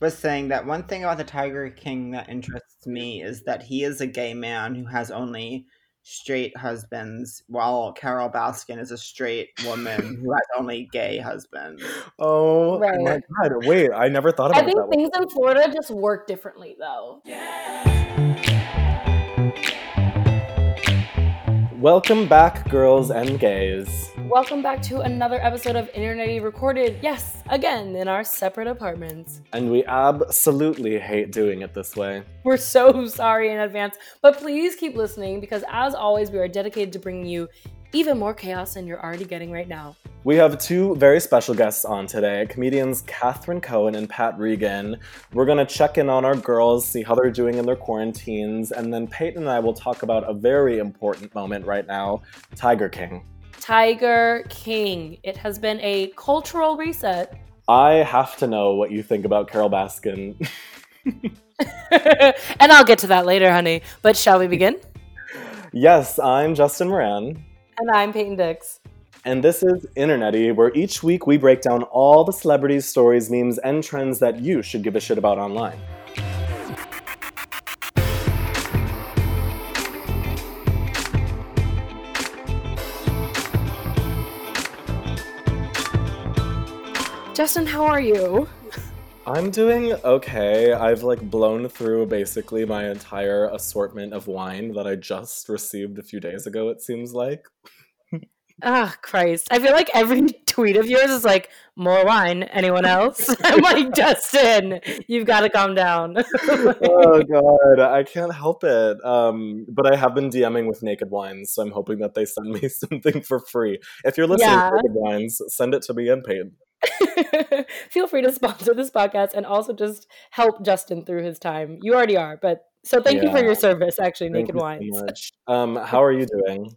was saying that one thing about the Tiger King that interests me is that he is a gay man who has only straight husbands, while Carole Baskin is a straight woman who has only gay husbands. Oh Right. my god! Wait, I never thought about I think that. things in Florida just work differently, though. Welcome back, girls and gays. Welcome back to another episode of Internet Recorded. Yes, again in our separate apartments. And we absolutely hate doing it this way. We're so sorry in advance, but please keep listening because, as always, we are dedicated to bringing you even more chaos than you're already getting right now. We have two very special guests on today comedians Catherine Cohen and Pat Regan. We're going to check in on our girls, see how they're doing in their quarantines, and then Peyton and I will talk about a very important moment right now Tiger King. Tiger King. It has been a cultural reset. I have to know what you think about Carole Baskin. and I'll get to that later, honey. But shall we begin? yes, I'm Justin Moran. And I'm Peyton Dix. And this is Internety, where each week we break down all the celebrities, stories, memes, and trends that you should give a shit about online. Justin, how are you? I'm doing okay. I've like blown through basically my entire assortment of wine that I just received a few days ago, it seems like. Ah, Christ. I feel like every tweet of yours is like, more wine. Anyone else? I'm like, Justin, you've got to calm down. oh god, I can't help it. Um, but I have been DMing with Naked Wines, so I'm hoping that they send me something for free. If you're listening Yeah. to Naked Wines, send it to me and Peyton. Feel free to sponsor this podcast and also just help Justin through his time. You already are, but so thank you for your service, actually, Thank Naked you so Um, how are you doing?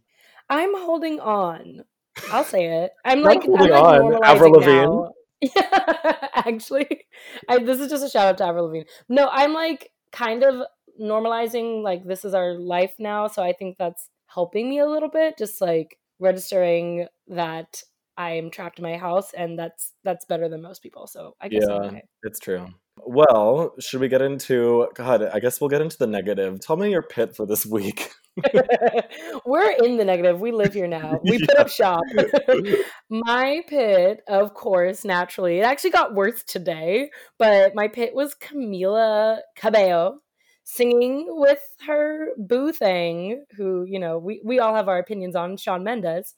I'm holding on. I'll say it. I'm like, I'm holding like on. Avril Lavigne? Yeah, actually, I, this is just a shout out to Avril Lavigne. No, I'm like kind of normalizing. Like this is our life now, so I think that's helping me a little bit. Just like registering that I'm trapped in my house, and that's that's better than most people. So I guess Yeah. okay. It's true. Well, should we get into God, I guess we'll get into the negative. Tell me your pit for this week. We're in the negative. We live here now. We put up shop. my pit, of course, naturally, it actually got worse today, but my pit was Camila Cabello singing with her boo thing, who, you know, we, we all have our opinions on, Shawn Mendes.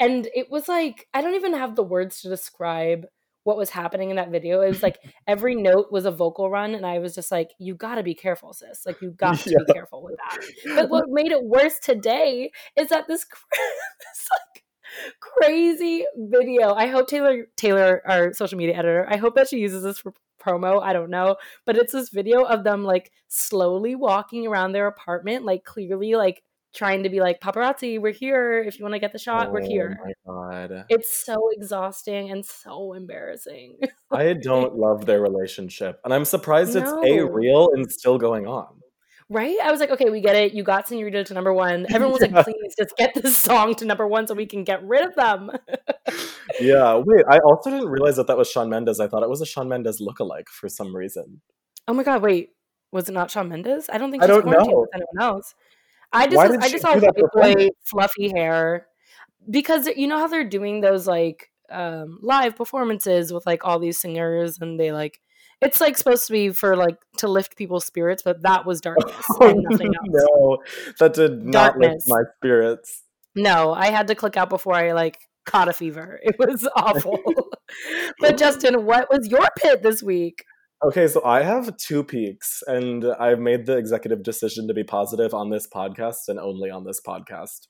And it was like, I don't even have the words to describe what was happening in that video. It was like every note was a vocal run, and I was just like, you gotta be careful, sis. Like, you got to be careful with that. But what made it worse today is that this, this like crazy video. I hope Taylor Taylor, our social media editor, I hope that she uses this for promo. I don't know, but it's this video of them like slowly walking around their apartment, like clearly like trying to be like paparazzi. We're here. If you want to get the shot, we're oh here. Oh my god. It's so exhausting and so embarrassing. I don't love their relationship. And I'm surprised it's A real and still going on. Right? I was like, okay, we get it. You got Senorita to number one. Everyone was like, please just get this song to number one so we can get rid of them. Yeah. Wait, I also didn't realize that that was Shawn Mendes. I thought it was a Shawn Mendes lookalike for some reason. oh my god, wait. Was it not Shawn Mendes? I don't think I don't quarantined know. with anyone else. I just Why was- did I just saw do that white boy, performance? fluffy hair. Because you know how they're doing those like um live performances with like all these singers and they like it's like supposed to be for like to lift people's spirits, but that was darkness and else. no, that did not lift my spirits. No, I had to click out before I like caught a fever. It was awful. but Justin, what was your pit this week? Okay, so I have two peaks, and I've made the executive decision to be positive on this podcast and only on this podcast.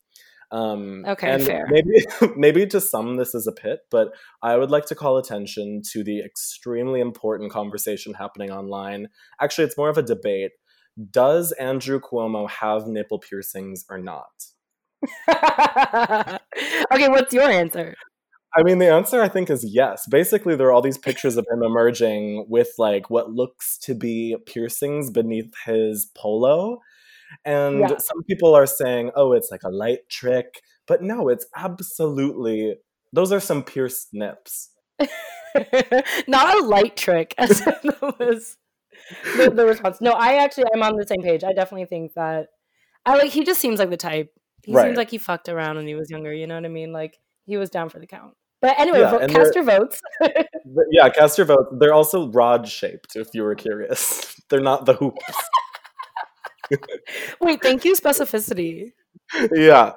Um, Okay, and fair. Maybe, maybe to some this is a pit, but I would like to call attention to the extremely important conversation happening online. Actually, it's more of a debate. Does Andrew Cuomo have nipple piercings or not? okay, what's your answer? I mean, the answer I think is yes. Basically, there are all these pictures of him emerging with like what looks to be piercings beneath his polo. And Yeah. some people are saying, oh, it's like a light trick. But no, it's absolutely, those are some pierced nips. Not a light trick, as was the, the response. No, I actually I'm on the same page. I definitely think that I like he just seems like the type. He Right. seems like he fucked around when he was younger. You know what I mean? Like he was down for the count. But anyway, Yeah, vote, cast your votes. Yeah, cast your vote. They're also rod shaped, if you were curious. They're not the hoops. Wait, thank you, specificity. yeah.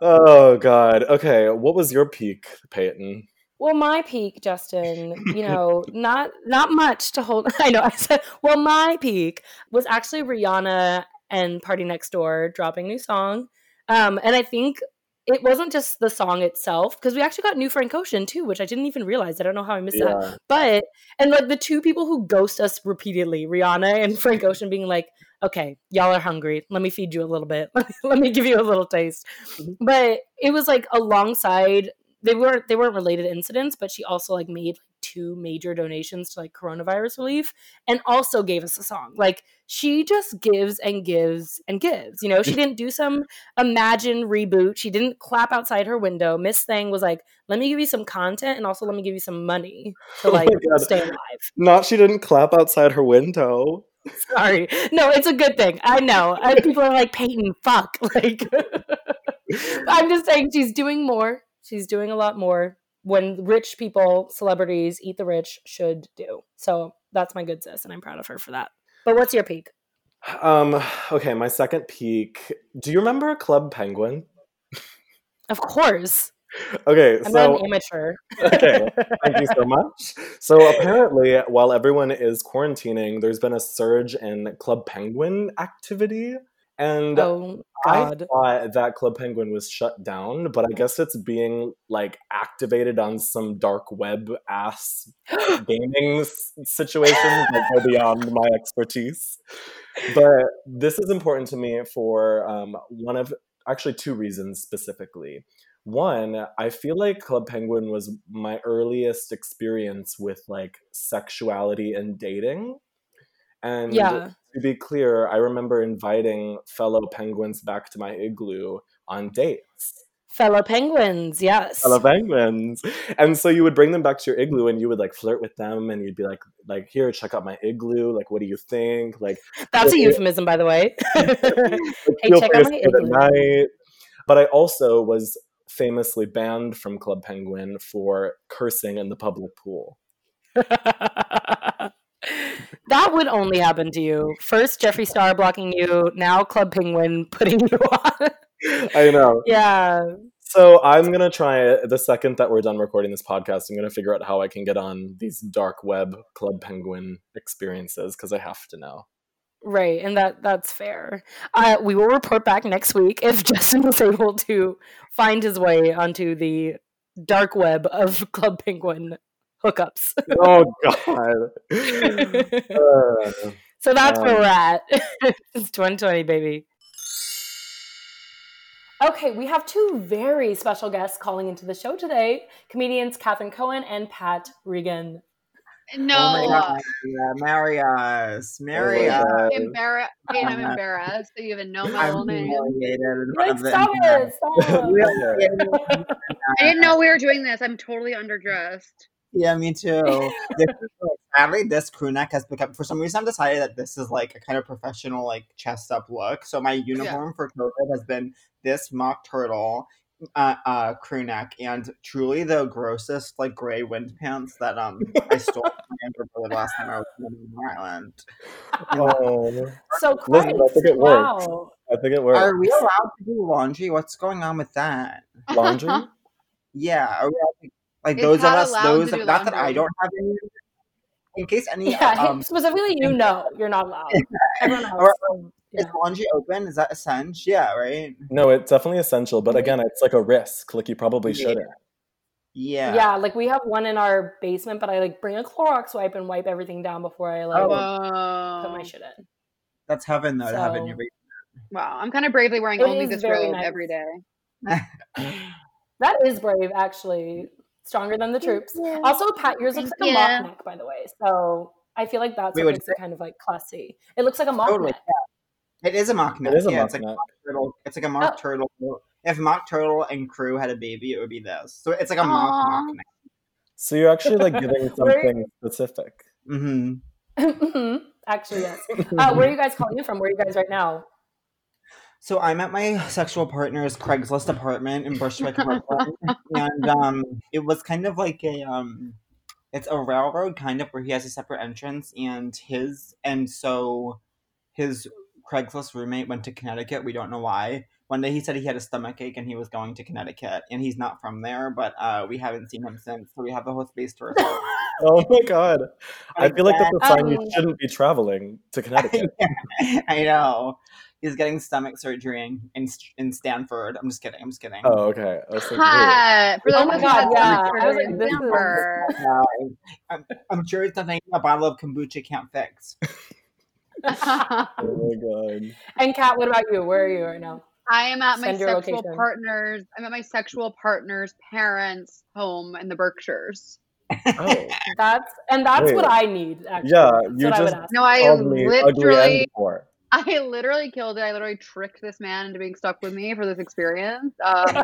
Oh god. Okay, what was your peak, Peyton? Well, my peak, Justin, you know, not not much to hold. I know. I said, well, my peak was actually Rihanna and PartyNextDoor dropping a new song, um, and I think it wasn't just the song itself because we actually got new Frank Ocean too, which I didn't even realize. I don't know how I missed that. But and like the two people who ghost us repeatedly, Rihanna and Frank Ocean, being like, "Okay, y'all are hungry. Let me feed you a little bit. Let me give you a little taste." Mm-hmm. But it was like alongside they weren't they weren't related incidents, but she also like made two major donations to like coronavirus relief and also gave us a song. Like she just gives and gives and gives. You know, she didn't do some imagine reboot. She didn't clap outside her window. Miss Thing was like, "Let me give you some content and also let me give you some money to Oh like God. stay alive." Not she didn't clap outside her window. Sorry. No, it's a good thing. I know. I, people are like, Peyton, fuck. Like, I'm just saying she's doing more. She's doing a lot more when rich people, celebrities, eat the rich should do. So that's my good sis, and I'm proud of her for that. But what's your peak? Um, okay, my second peak. Do you remember Club Penguin? Of course. Okay, I'm so an amateur. okay, thank you so much. So apparently, while everyone is quarantining, there's been a surge in Club Penguin activity, and oh, I thought that Club Penguin was shut down, but I guess it's being like activated on some dark web ass gaming s- situations that go beyond my expertise. But this is important to me for um, one of actually two reasons specifically. One, I feel like Club Penguin was my earliest experience with like sexuality and dating. And yeah. To be clear, I remember inviting fellow penguins back to my igloo on dates. Fellow penguins, yes. Fellow penguins. And so you would bring them back to your igloo and you would like flirt with them and you'd be like, like, here, check out my igloo. Like, what do you think? Like, That's a euphemism, by the way. like, Hey, check out my igloo. night. But I also was famously banned from Club Penguin for cursing in the public pool. that would only happen to you. First, Jeffree Star blocking you. Now, Club Penguin putting you on. I know. yeah. So I'm gonna try the second that we're done recording this podcast. I'm gonna figure out how I can get on these dark web Club Penguin experiences because I have to know. Right, and that that's fair. Uh, we will report back next week if Justin was able to find his way onto the dark web of Club Penguin hookups. Oh God. Uh, so that's where Um, we're at. it's 2020, baby. Okay, we have two very special guests calling into the show today comedians Catherine Cohen and Pat Regan. No, Oh my god, yeah, marry us, marry us. God. embarrass. I'm embarrassed that you even know my I'm name. humiliated Like, front of the stop it! Stop. Really? I didn't know we were doing this. I'm totally underdressed. Yeah, me too. This sadly, this crew neck has become. For some reason, I've decided that this is like a kind of professional, like chest up look. So my uniform for COVID has been this mock turtle, uh, uh, crew neck, and truly the grossest like gray wind pants that um I stole from my underwear the last time I was in Ireland. oh, So Listen, I think it works. wow. I think it works. Are we allowed to do laundry? What's going on with that? Laundry? Yeah, are we allowed to- like Is those of us, those to do not that I don't have any. In case any, Yeah, um, specifically, you know, you're not allowed. Everyone else, Or- um, is yeah. laundry open? Is that essential? Yeah, right. No, it's definitely essential, but again, it's like a risk. Like you probably Yeah. shouldn't. Yeah. yeah, like we have one in our basement, but I like bring a Clorox wipe and wipe everything down before I like Oh. put my Whoa. shit in. That's heaven though to have in your Wow. I'm kind of bravely wearing It only is this robe nice. every day. that is brave, actually. Stronger than the troops. Also, Pat, yours looks Thank like a mock neck, by the way. So I feel like that's Wait, what makes it kind of like classy. It looks like a mock Totally. neck. it is a mock neck. It is a yeah, mock it's like neck. a mock turtle. It's like a mock Oh. turtle. If mock turtle and crew had a baby, it would be this. So it's like a mock Aw. mock neck. So you're actually like giving something specific. Mm hmm Actually, yes. Uh, where are you guys calling in from? Where are you guys right now? So I'm at my sexual partner's Craigslist apartment in Bushwick, Brooklyn, and um, it was kind of like a um, it's a railroad kind of where he has a separate entrance, and his and so his Craigslist roommate went to Connecticut. We don't know why. One day he said he had a stomach ache and he was going to Connecticut, and he's not from there, but uh, we haven't seen him since, so we have the whole space to ourselves. Oh my god. I feel like that's a sign you Um, shouldn't be traveling to Connecticut. I know. He's getting stomach surgery in, in in Stamford. I'm just kidding. I'm just kidding. Oh, okay. I was thinking, wait. Hi. For Oh those my of you God, that yeah. don't I was know, like, this is- Denver. Yeah, I'm, I'm sure it's something a bottle of kombucha can't fix. Oh my god. and Kat, what about you? Where are you right now? I am at my Send your sexual location. partner's. I'm at my sexual partner's parents' home in the Berkshires. Oh. That's and that's Wait. what I need. Actually, Yeah, you what I just ask. No, I called me ugly and literally, poor. I literally killed it. I literally tricked this man into being stuck with me for this experience. Um,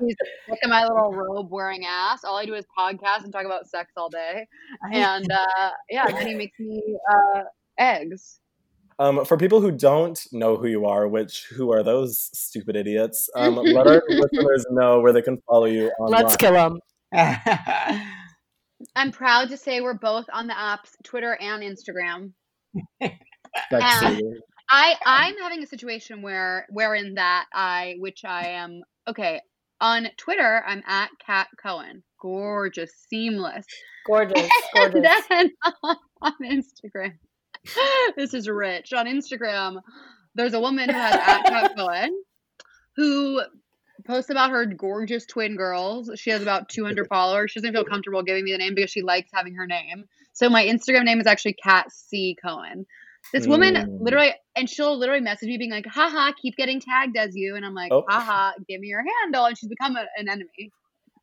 look at my little robe wearing ass. All I do is podcast and talk about sex all day. And uh, yeah, then he makes me uh, eggs. Um, for people who don't know who you are, which who are those stupid idiots? Um, let our listeners know where they can follow you online. Let's kill them. I'm proud to say we're both on the apps, Twitter and Instagram. Sexy. I I'm having a situation where wherein that I which I am okay on Twitter I'm at Kat Cohen. Gorgeous seamless. Gorgeous, and gorgeous. then on Instagram this is rich. On Instagram there's a woman who has at Kat Cohen who posts about her gorgeous twin girls. She has about 200 followers. She doesn't feel comfortable giving me the name because she likes having her name. So my Instagram name is actually Kat C. Cohen this woman Mm. literally, and she'll literally message me being like, haha, keep getting tagged as you. And I'm like, Oh. haha, give me your handle. And she's become a, an enemy.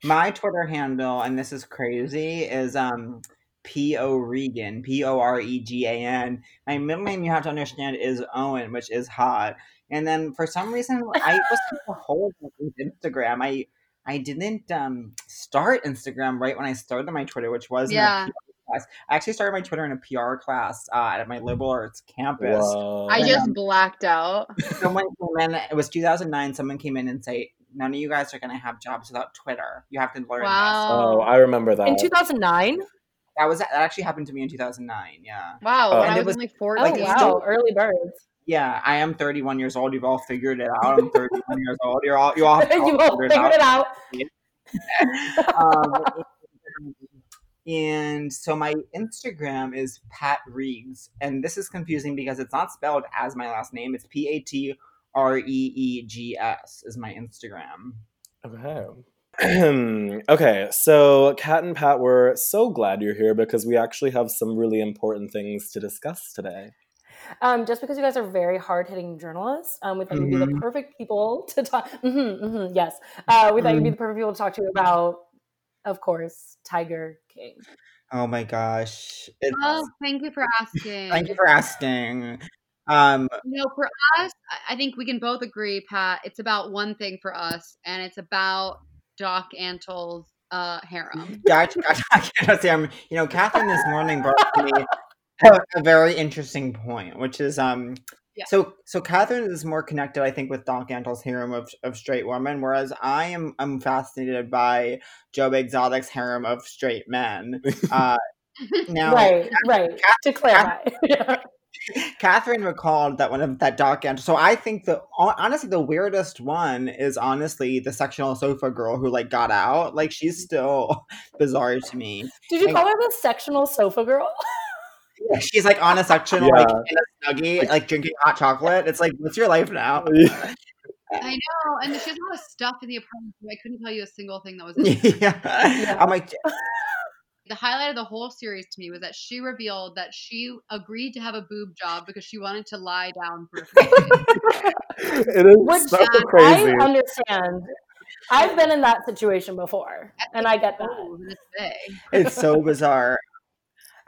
My Twitter handle, and this is crazy, is um P O Regan, P O R E G A N. My middle name, you have to understand, is Owen, which is hot. And then for some reason, I was kind of hold with Instagram. I I didn't um start Instagram right when I started my Twitter, which was Yeah. PR class. I actually started my Twitter in a PR class uh, at my liberal arts campus. Whoa. I just blacked out. Someone came in. It was 2009. Someone came in and said, "None of you guys are going to have jobs without Twitter. You have to learn this." Wow. Oh, I remember that. In 2009? That was that actually happened to me in 2009. Yeah, Wow. Oh. And I it was, was- only Oh 14. it's wow, still- early birds. yeah. I am 31 years old. You've all figured it out. I'm 31 years old. You're all you all you all figured figured it it out. out. um, and so my Instagram is Pat Reegs, and this is confusing because it's not spelled as my last name. It's P A T R E E G S is my Instagram. Okay. okay, so Kat and Pat, we're so glad you're here because we actually have some really important things to discuss today. Um, just because you guys are very hard hitting journalists, um, we thought you'd be the Mhm. perfect people to talk. hmm hmm yes, uh, we thought you'd be the perfect people to talk to about, of course, Tiger Oh my gosh! It's, Oh, thank you for asking. thank you for asking. Um, No, for us, I- think we can both agree, Pat. It's about one thing for us, and it's about Doc Antle's uh, harem. I can't say I'm, you know, Catherine this morning brought me a, a very interesting point, which is um Yeah. so so Catherine is more connected, I think, with Doc Antle's harem of, of straight women, whereas I am I'm fascinated by Joe Exotic's harem of straight men. Uh now right, right. To clarify, Catherine recalled that one of that Doc Antle. So I think the honestly the weirdest one is honestly the sectional sofa girl who like got out. Like she's still bizarre to me. did you Like- call her the sectional sofa girl? Yeah, she's like on a sectional, Yeah. like in a snuggie, like drinking hot chocolate. It's like, what's your life now? I know, and she has a lot of stuff in the apartment. but I couldn't tell you a single thing that was in it. yeah. I'm like, the highlight of the whole series to me was that she revealed that she agreed to have a boob job because she wanted to lie down for a few days. it is Which so uh, I crazy. understand. I've been in that situation before, and I get that. This day. it's so bizarre.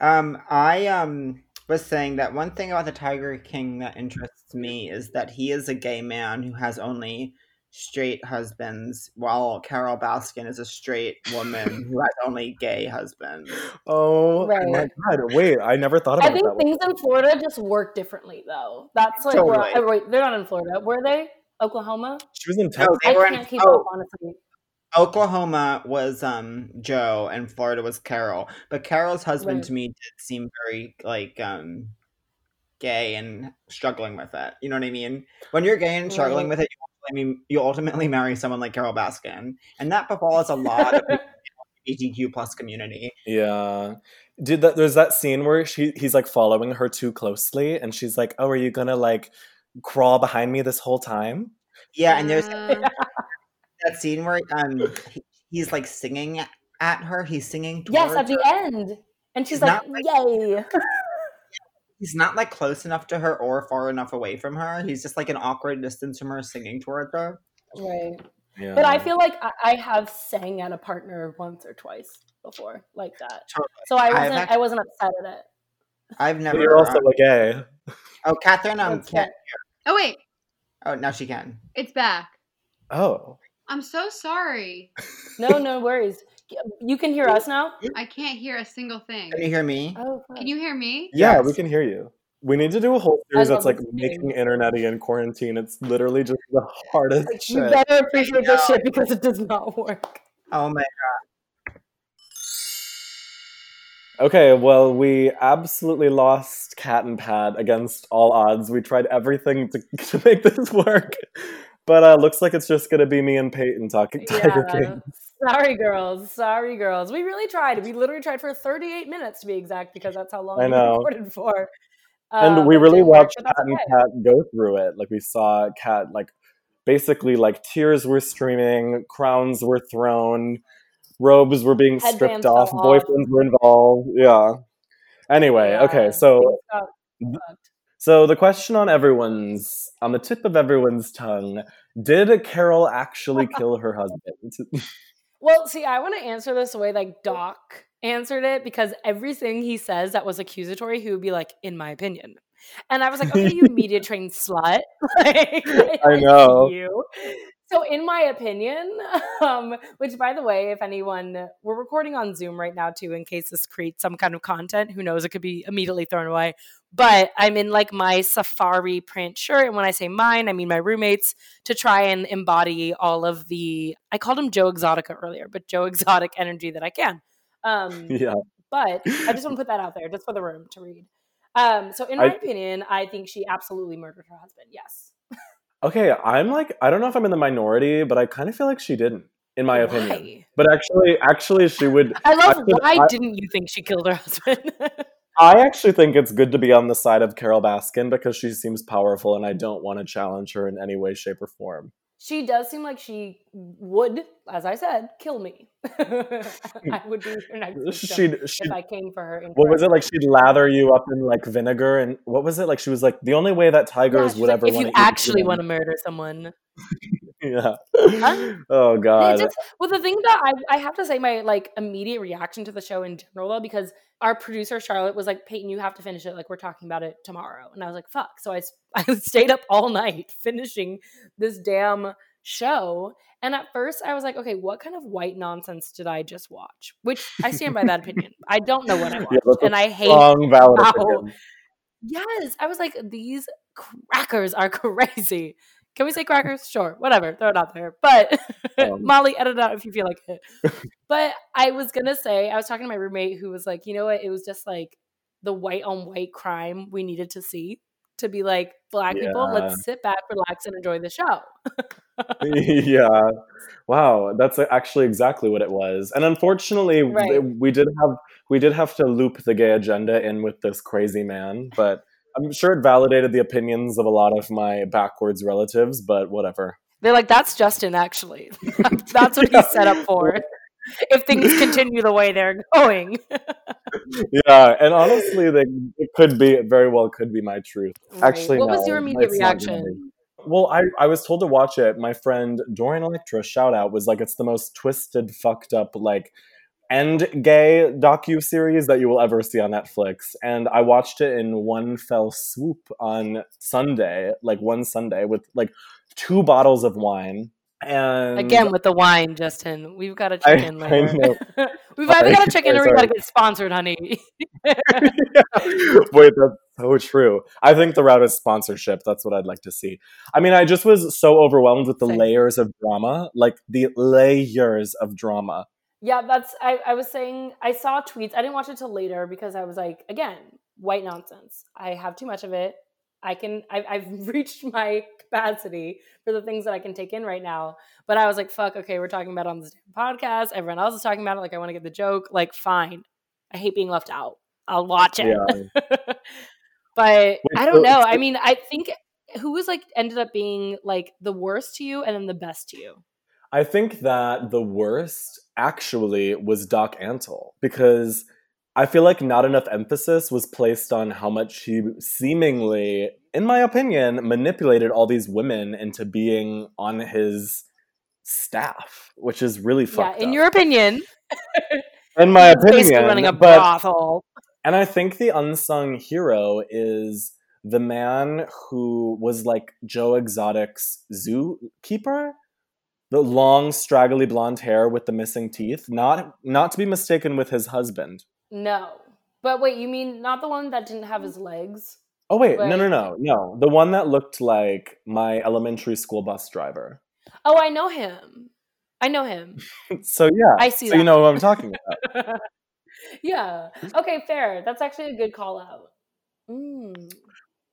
Um, I um was saying that one thing about the Tiger King that interests me is that he is a gay man who has only straight husbands, while Carole Baskin is a straight woman who has only gay husbands. Oh my god! Wait, I never thought about. It. I think that. things in Florida just work differently, though. That's like where. Totally. oh, wait, they're not in Florida. Were they? Oklahoma? She was in No, Texas. they I were can't keep oh, up, honestly. Oklahoma was um Joe and Florida was Carol. But Carol's husband Right. to me did seem very like um gay and struggling with it. You know what I mean? When you're gay and struggling Right. with it, you ultimately, I mean, you ultimately marry someone like Carole Baskin. And that befalls a lot of the LGBTQ plus community. Yeah. Did that there's that scene where she he's like following her too closely and she's like, "Oh, are you going to like crawl behind me this whole time?" Yeah, and there's Uh, that scene where um he- he's like singing at her. He's singing Yes, at the her. end. And she's like, like- yay. He's not like close enough to her or far enough away from her. He's just like an awkward distance from her singing towards her. right. Yeah. But I feel like I, I have sang at a partner once or twice before, like that. Totally. So I wasn't act- I wasn't upset at it. I've But never you're also um, a gay. Oh, Catherine um That's can't oh wait, Oh now she can. it's back. Oh. I'm so sorry. No, no worries. You can hear us now? I can't hear a single thing. Can you hear me? Oh, Can you hear me? Yeah, we can hear you. We need to do a whole series love that's like this making game. internety in quarantine. It's literally just the hardest You shit. better appreciate this shit because it does not work. Oh my god. Okay, well, we absolutely lost Kat and Pat against all odds. We tried everything to, to make this work. But uh looks like it's just gonna be me and Peyton talking Tiger Yeah. King. Sorry, girls. Sorry, girls. We really tried. We literally tried for 38 minutes to be exact because that's how long I we know. recorded for. And Uh, we really watched Kat and okay. Kat go through it. Like we saw Kat like basically like tears were streaming, crowns were thrown, robes were being stripped Headbands fell off, off. boyfriends were involved. Yeah. Anyway, okay, so things got fucked. So the question on everyone's on the tip of everyone's tongue, did Carol actually kill her husband? Well, see, I want to answer this the way like Doc answered it because everything he says that was accusatory, he would be like, "In my opinion," and I was like, "Okay, you media trained slut." like, I know. you. So, in my opinion, um, which by the way, if anyone, we're recording on Zoom right now too, in case this creates some kind of content. Who knows? It could be immediately thrown away. But I'm in like my safari print shirt, and when I say mine, I mean my roommates to try and embody all of the I called him Joe Exotica earlier, but Joe Exotic energy that I can. Um, yeah. but I just want to put that out there just for the room to read. Um, so in my I- opinion, I think she absolutely murdered her husband. Yes. Okay, I'm like I don't know if I'm in the minority, but I kind of feel like she didn't, in my opinion. Why? But actually, actually, she would. I love could- why I- didn't you think she killed her husband? I actually think it's good to be on the side of Carole Baskin because she seems powerful, and I don't want to challenge her in any way, shape, or form. She does seem like she would, as I said, kill me. I would be her next She'd, she'd if I came for her. what was it like? She'd lather you up in like vinegar, and what was it like? She was like, the only way that Yeah, tigers she's would like, ever if want you to actually want to murder someone, yeah. Huh? Oh god. just- well, the thing that I, I have to say, my like immediate reaction to the show in general, though, because our producer Charlotte was like, "Peyton, you have to finish it. Like we're talking about it tomorrow," and I was like, "Fuck!" So I I stayed up all night finishing this damn show. And at first, I was like, "Okay, what kind of white nonsense did I just watch?" Which I stand by that opinion. I don't know what I watched, a and I hate how- Yes, I was like, these crackers are crazy. Can we say crackers? Sure, whatever, throw it out there. But Um. Molly, edit it out if you feel like it. but I was gonna say, I was talking to my roommate who was like, you know what? It was just like the white on white crime we needed to see to be like, black people, let's sit back, relax, and enjoy the show. yeah. Wow, that's actually exactly what it was. And unfortunately, Right. we did have we did have to loop the gay agenda in with this crazy man, but I'm sure it validated the opinions of a lot of my backwards relatives, but whatever. They're like, that's Justin, actually. that's what he's set up for. If things continue the way they're going. Yeah, and honestly, they, it could be it very well could be my truth. Right. Actually, what was your immediate it's not gonna reaction? Well, I, I was told to watch it. My friend Dorian Electra, shout out, was like, it's the most twisted, fucked up, like, end gay docu series that you will ever see on Netflix. And I watched it in one fell swoop on Sunday, like one Sunday, with like two bottles of wine. And Again with the wine, Justin. We've got to I- check in I later. know. We've either got to check in or we got to get sponsored, honey. Wait, that's so true. I think the route is sponsorship. That's what I'd like to see. I mean, I just was so overwhelmed with the Same. layers of drama, like the layers of drama. Yeah, that's. I, I was saying, I saw tweets. I didn't watch it till later because I was like, again, white nonsense. I have too much of it. I can. I've, I've reached my capacity for the things that I can take in right now. But I was like, fuck. Okay, we're talking about it on this podcast. Everyone else is talking about it. Like, I want to get the joke. Like, fine. I hate being left out. I'll watch it. Yeah. but I don't know. I mean, I think who was like ended up being like the worst to you and then the best to you. I think that the worst actually was Doc Antle because I feel like not enough emphasis was placed on how much he seemingly, in my opinion, manipulated all these women into being on his staff, which is really fucked Yeah, in up. your opinion, in my opinion, running a but brothel. and I think the unsung hero is the man who was like Joe Exotic's zookeeper. The long, straggly blonde hair with the missing teeth, not not to be mistaken with his husband. No. But wait, you mean not the one that didn't have his legs? Oh wait, no, no, no, no. The one that looked like my elementary school bus driver. Oh, I know him. I know him. So yeah, I see So you know who I'm talking about. yeah. Okay, fair. That's actually a good call out. Mm.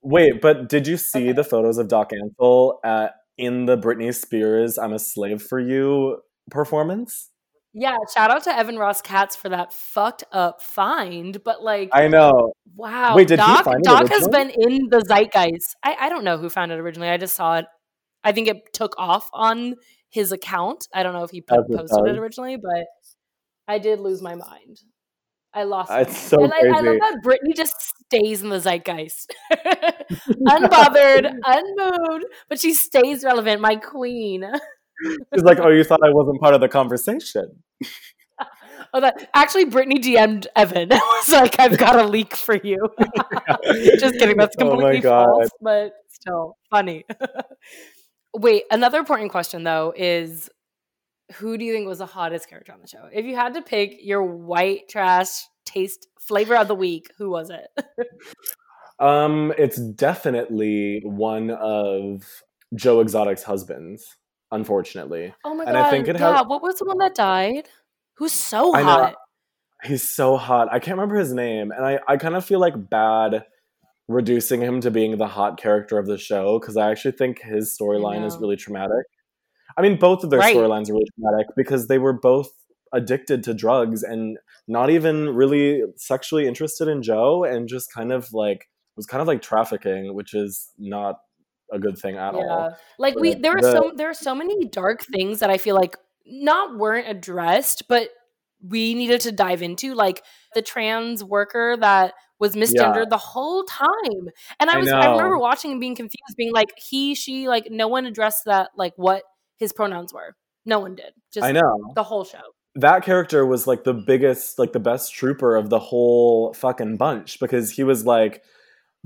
Wait, but did you see Okay. the photos of Doc Antle at, in the Britney Spears "I'm a Slave for You" performance? Yeah, shout out to Evan Ross Katz for that fucked up find. But like, I know. wow, Wait, did he Doc, find it Doc has been in the zeitgeist. I, I don't know who found it originally. I just saw it. I think it took off on his account. I don't know if he As it posted it does. originally, but I did lose my mind. I lost. It's so and I, I love crazy. that Britney just stays in the zeitgeist, unbothered, unmoved, but she stays relevant. My queen. She's like, "Oh, you thought I wasn't part of the conversation?" Oh, that actually Britney DM'd Evan. was like, I've got a leak for you. Just kidding. That's Oh completely God. false, but still funny. Wait, another important question though is who do you think was the hottest character on the show? If you had to pick your white trash taste flavor of the week, who was it? Um, it's definitely one of Joe Exotic's husbands. Unfortunately, Oh my And god. I think it yeah, has- what was the one that died? Who's so I know. hot? he's so hot. I can't remember his name, and I I kind of feel like bad reducing him to being the hot character of the show because I actually think his storyline is really traumatic. I mean, both of their Right. storylines are really dramatic because they were both addicted to drugs and not even really sexually interested in Joe, and just kind of like was kind of like trafficking, which is not a good thing at all. Yeah. Like we But there are the- so there are so many dark things that I feel like not weren't addressed, but we needed to dive into like the trans worker that was misgendered the whole time. And I I was I, remember watching and being confused, being like, he, she, like no one addressed that like what his pronouns were. No one did. Just I know. the whole show. that character was like the biggest, like the best trooper of the whole fucking bunch because he was like,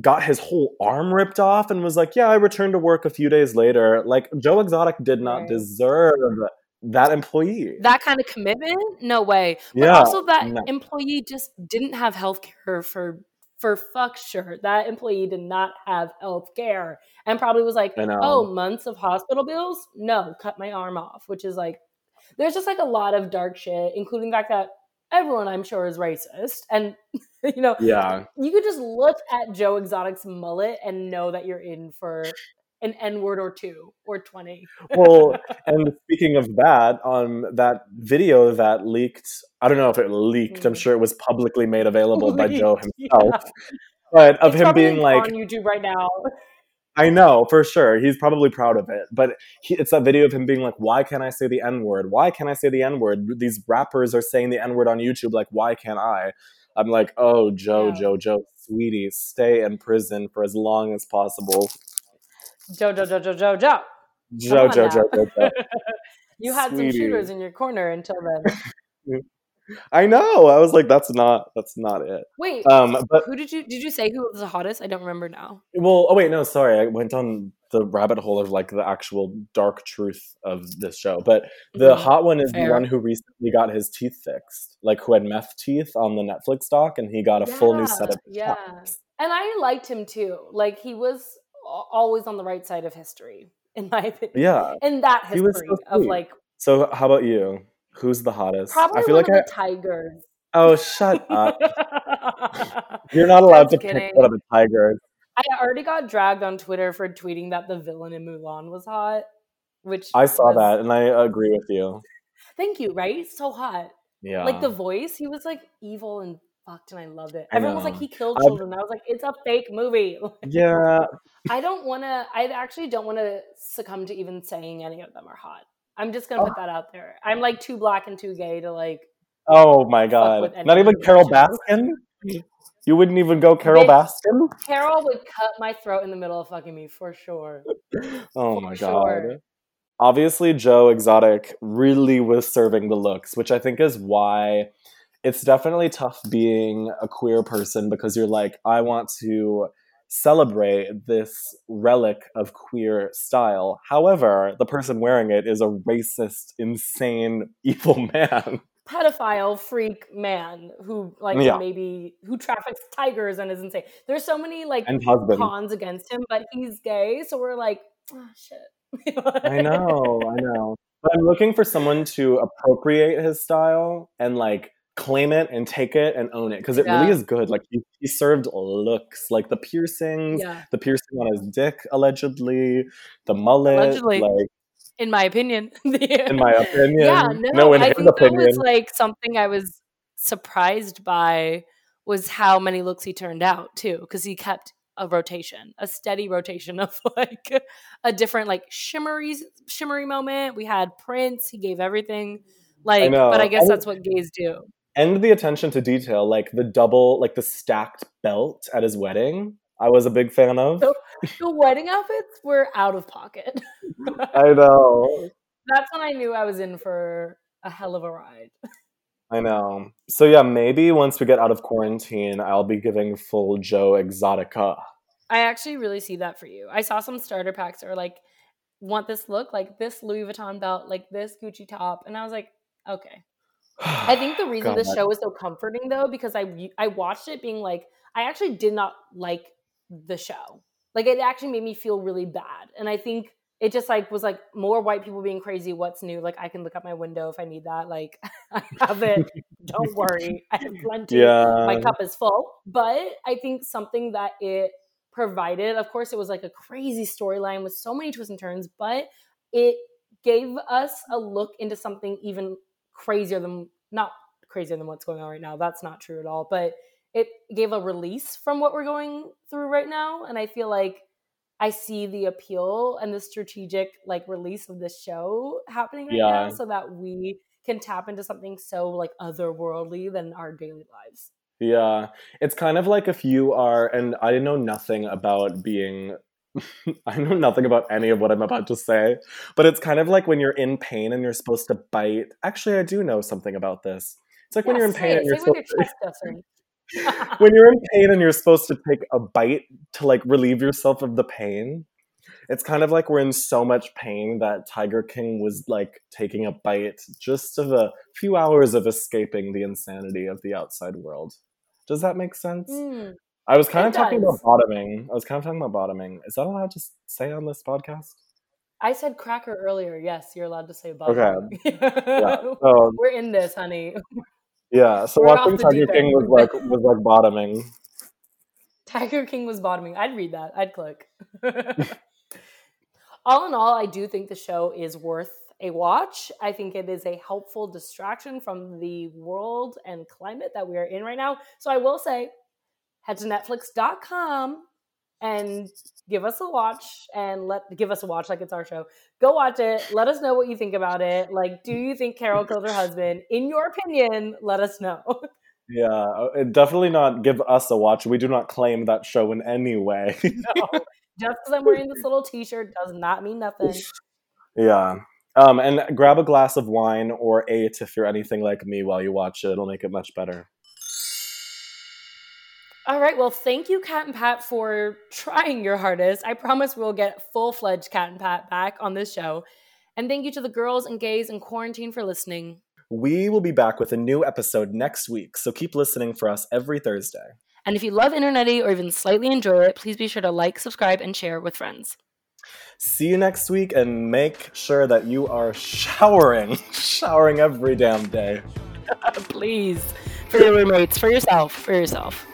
got his whole arm ripped off and was like, yeah, I returned to work a few days later. Like, Joe Exotic did not Right. deserve that employee. That kind of commitment? No way. But Yeah, also that no. employee just didn't have health care for for fuck sure. That employee did not have health care and probably was like, "Oh, months of hospital bills? No, cut my arm off." Which is like there's just like a lot of dark shit, including the fact that everyone I'm sure is racist. And you know, yeah. you could just look at Joe Exotic's mullet and know that you're in for an N word or two or 20. Well, and speaking of that, um, that video that leaked, I don't know if it leaked, I'm Mm. sure it was publicly made available by Joe Leaked, himself. But of It's him being like, on YouTube right now. I know for sure. He's probably proud of it. But he, it's that video of him being like, why can't I say the N word? Why can't I say the N word? These rappers are saying the N word on YouTube. Like, why can't I? I'm like, oh, Joe, Yeah. Joe, Joe, sweetie, stay in prison for as long as possible. Joe, Joe, Joe, Joe, Joe, Joe. Joe, Joe. Joe, Joe, Joe. You had Sweetie. some shooters in your corner until then. I know. I was like, that's not, that's not it. Wait, Um, but who did you did you say who was the hottest? I don't remember now. well, oh wait, no, sorry, I went on the rabbit hole of like the actual dark truth of this show. But the Mhm. hot one is Fair. the one who recently got his teeth fixed, like who had meth teeth on the Netflix doc, and he got a full new set of yeah. chops. And I liked him too. Like he was al- always on the right side of history, in my opinion. Yeah. In that history so of like So how about you? Who's the hottest? probably I feel like I. the tigers. Oh, shut up! You're not allowed to pick one of the tigers. I already got dragged on Twitter for tweeting that the villain in Mulan was hot, which I saw was- that, and I agree with you. Thank you. Right? So hot. Yeah. Like the voice, he was like evil and fucked, and I loved it. Everyone was like, he killed I've- children. I was like, it's a fake movie. yeah. I don't want to. I actually don't want to succumb to even saying any of them are hot. I'm just gonna put Oh. that out there. I'm like too black and too gay to like. Oh my god. Not even Carol. Baskin? You wouldn't even go Carol. Baskin? Carol would cut my throat in the middle of fucking me for sure. Oh For my god. Obviously, Joe Exotic really was serving the looks, which I think is why it's definitely tough being a queer person because you're like, I want to celebrate this relic of queer style. However, the person wearing it is a racist, insane, evil man. Pedophile freak man who like Yeah. maybe who traffics tigers and is insane. There's so many like And husband. cons against him, but he's gay, so we're like, oh shit. I know, I know. But I'm looking for someone to appropriate his style and like claim it and take it and own it because it really is good. Like he, he served looks, like the piercings, Yeah, the piercing on his dick allegedly, the mullet, Allegedly. like in my opinion. in my opinion. yeah, no, in I his think that opinion. was like something I was surprised by was how many looks he turned out too, because he kept a rotation, a steady rotation of like a different like shimmery shimmery moment. We had Prince, he gave everything. Like, know. but I guess I- that's what gays do. And the attention to detail, like the double, like the stacked belt at his wedding. I was a big fan of. So- The wedding outfits were out of pocket. I know. That's when I knew I was in for a hell of a ride. I know. So yeah, maybe once we get out of quarantine, I'll be giving full Joe Exotica. I actually really see that for you. I saw some starter packs that were like, want this look, like this Louis Vuitton belt, like this Gucci top. And I was like, okay. I think the reason this show was so comforting though, because I I watched it being like, I actually did not like the show. Like it actually made me feel really bad. And I think it just like was like more white people being crazy. What's new? Like I can look out my window if I need that. Like I have it. Don't worry. I have plenty yeah. my cup is full. But I think something that it provided, of course, it was like a crazy storyline with so many twists and turns, but it gave us a look into something even crazier than not crazier than what's going on right now. That's not true at all. But it gave a release from what we're going through right now. And I feel like I see the appeal and the strategic like release of this show happening right now so that we can tap into something so like otherworldly than our daily lives. Yeah. It's kind of like if you are, and I know nothing about being, I know nothing about any of what I'm about to say, but it's kind of like when you're in pain and you're supposed to bite. Actually, I do know something about this. It's like when you're in pain it. and you're Say supposed to. when you're in pain and you're supposed to take a bite to like relieve yourself of the pain it's kind of like we're in so much pain that tiger king was like taking a bite just of a few hours of escaping the insanity of the outside world does that make sense Mm. I was kind It of talking does. about bottoming i was kind of talking about bottoming is that allowed to say on this podcast I said cracker earlier. Yes, you're allowed to say Okay. bottom. yeah so We're in this, honey. yeah so We're watching tiger king was like was like bottoming Tiger King was bottoming. I'd read that. I'd click. all in all, I do think the show is worth a watch. I think it is a helpful distraction from the world and climate that we are in right now. So I will say, head to netflix.com and give us a watch and let give us a watch like it's our show. Go watch it. Let us know what you think about it. Like, do you think Carol killed her husband? In your opinion, let us know. Yeah, uh, definitely not give us a watch. We do not claim that show in any way. no. Just because I'm wearing this little t-shirt does not mean nothing. yeah. Um, and grab a glass of wine or eight if you're anything like me while you watch it. It'll make it much better. All right. Well, thank you, Kat and Pat, for trying your hardest. I promise we'll get full fledged Kat and Pat back on this show. And thank you to the girls and gays in quarantine for listening. We will be back with a new episode next week, so keep listening for us every Thursday. And if you love Internety or even slightly enjoy it, please be sure to like, subscribe, and share with friends. See you next week and make sure that you are showering, showering every damn day. please. For your roommates, for yourself, for yourself.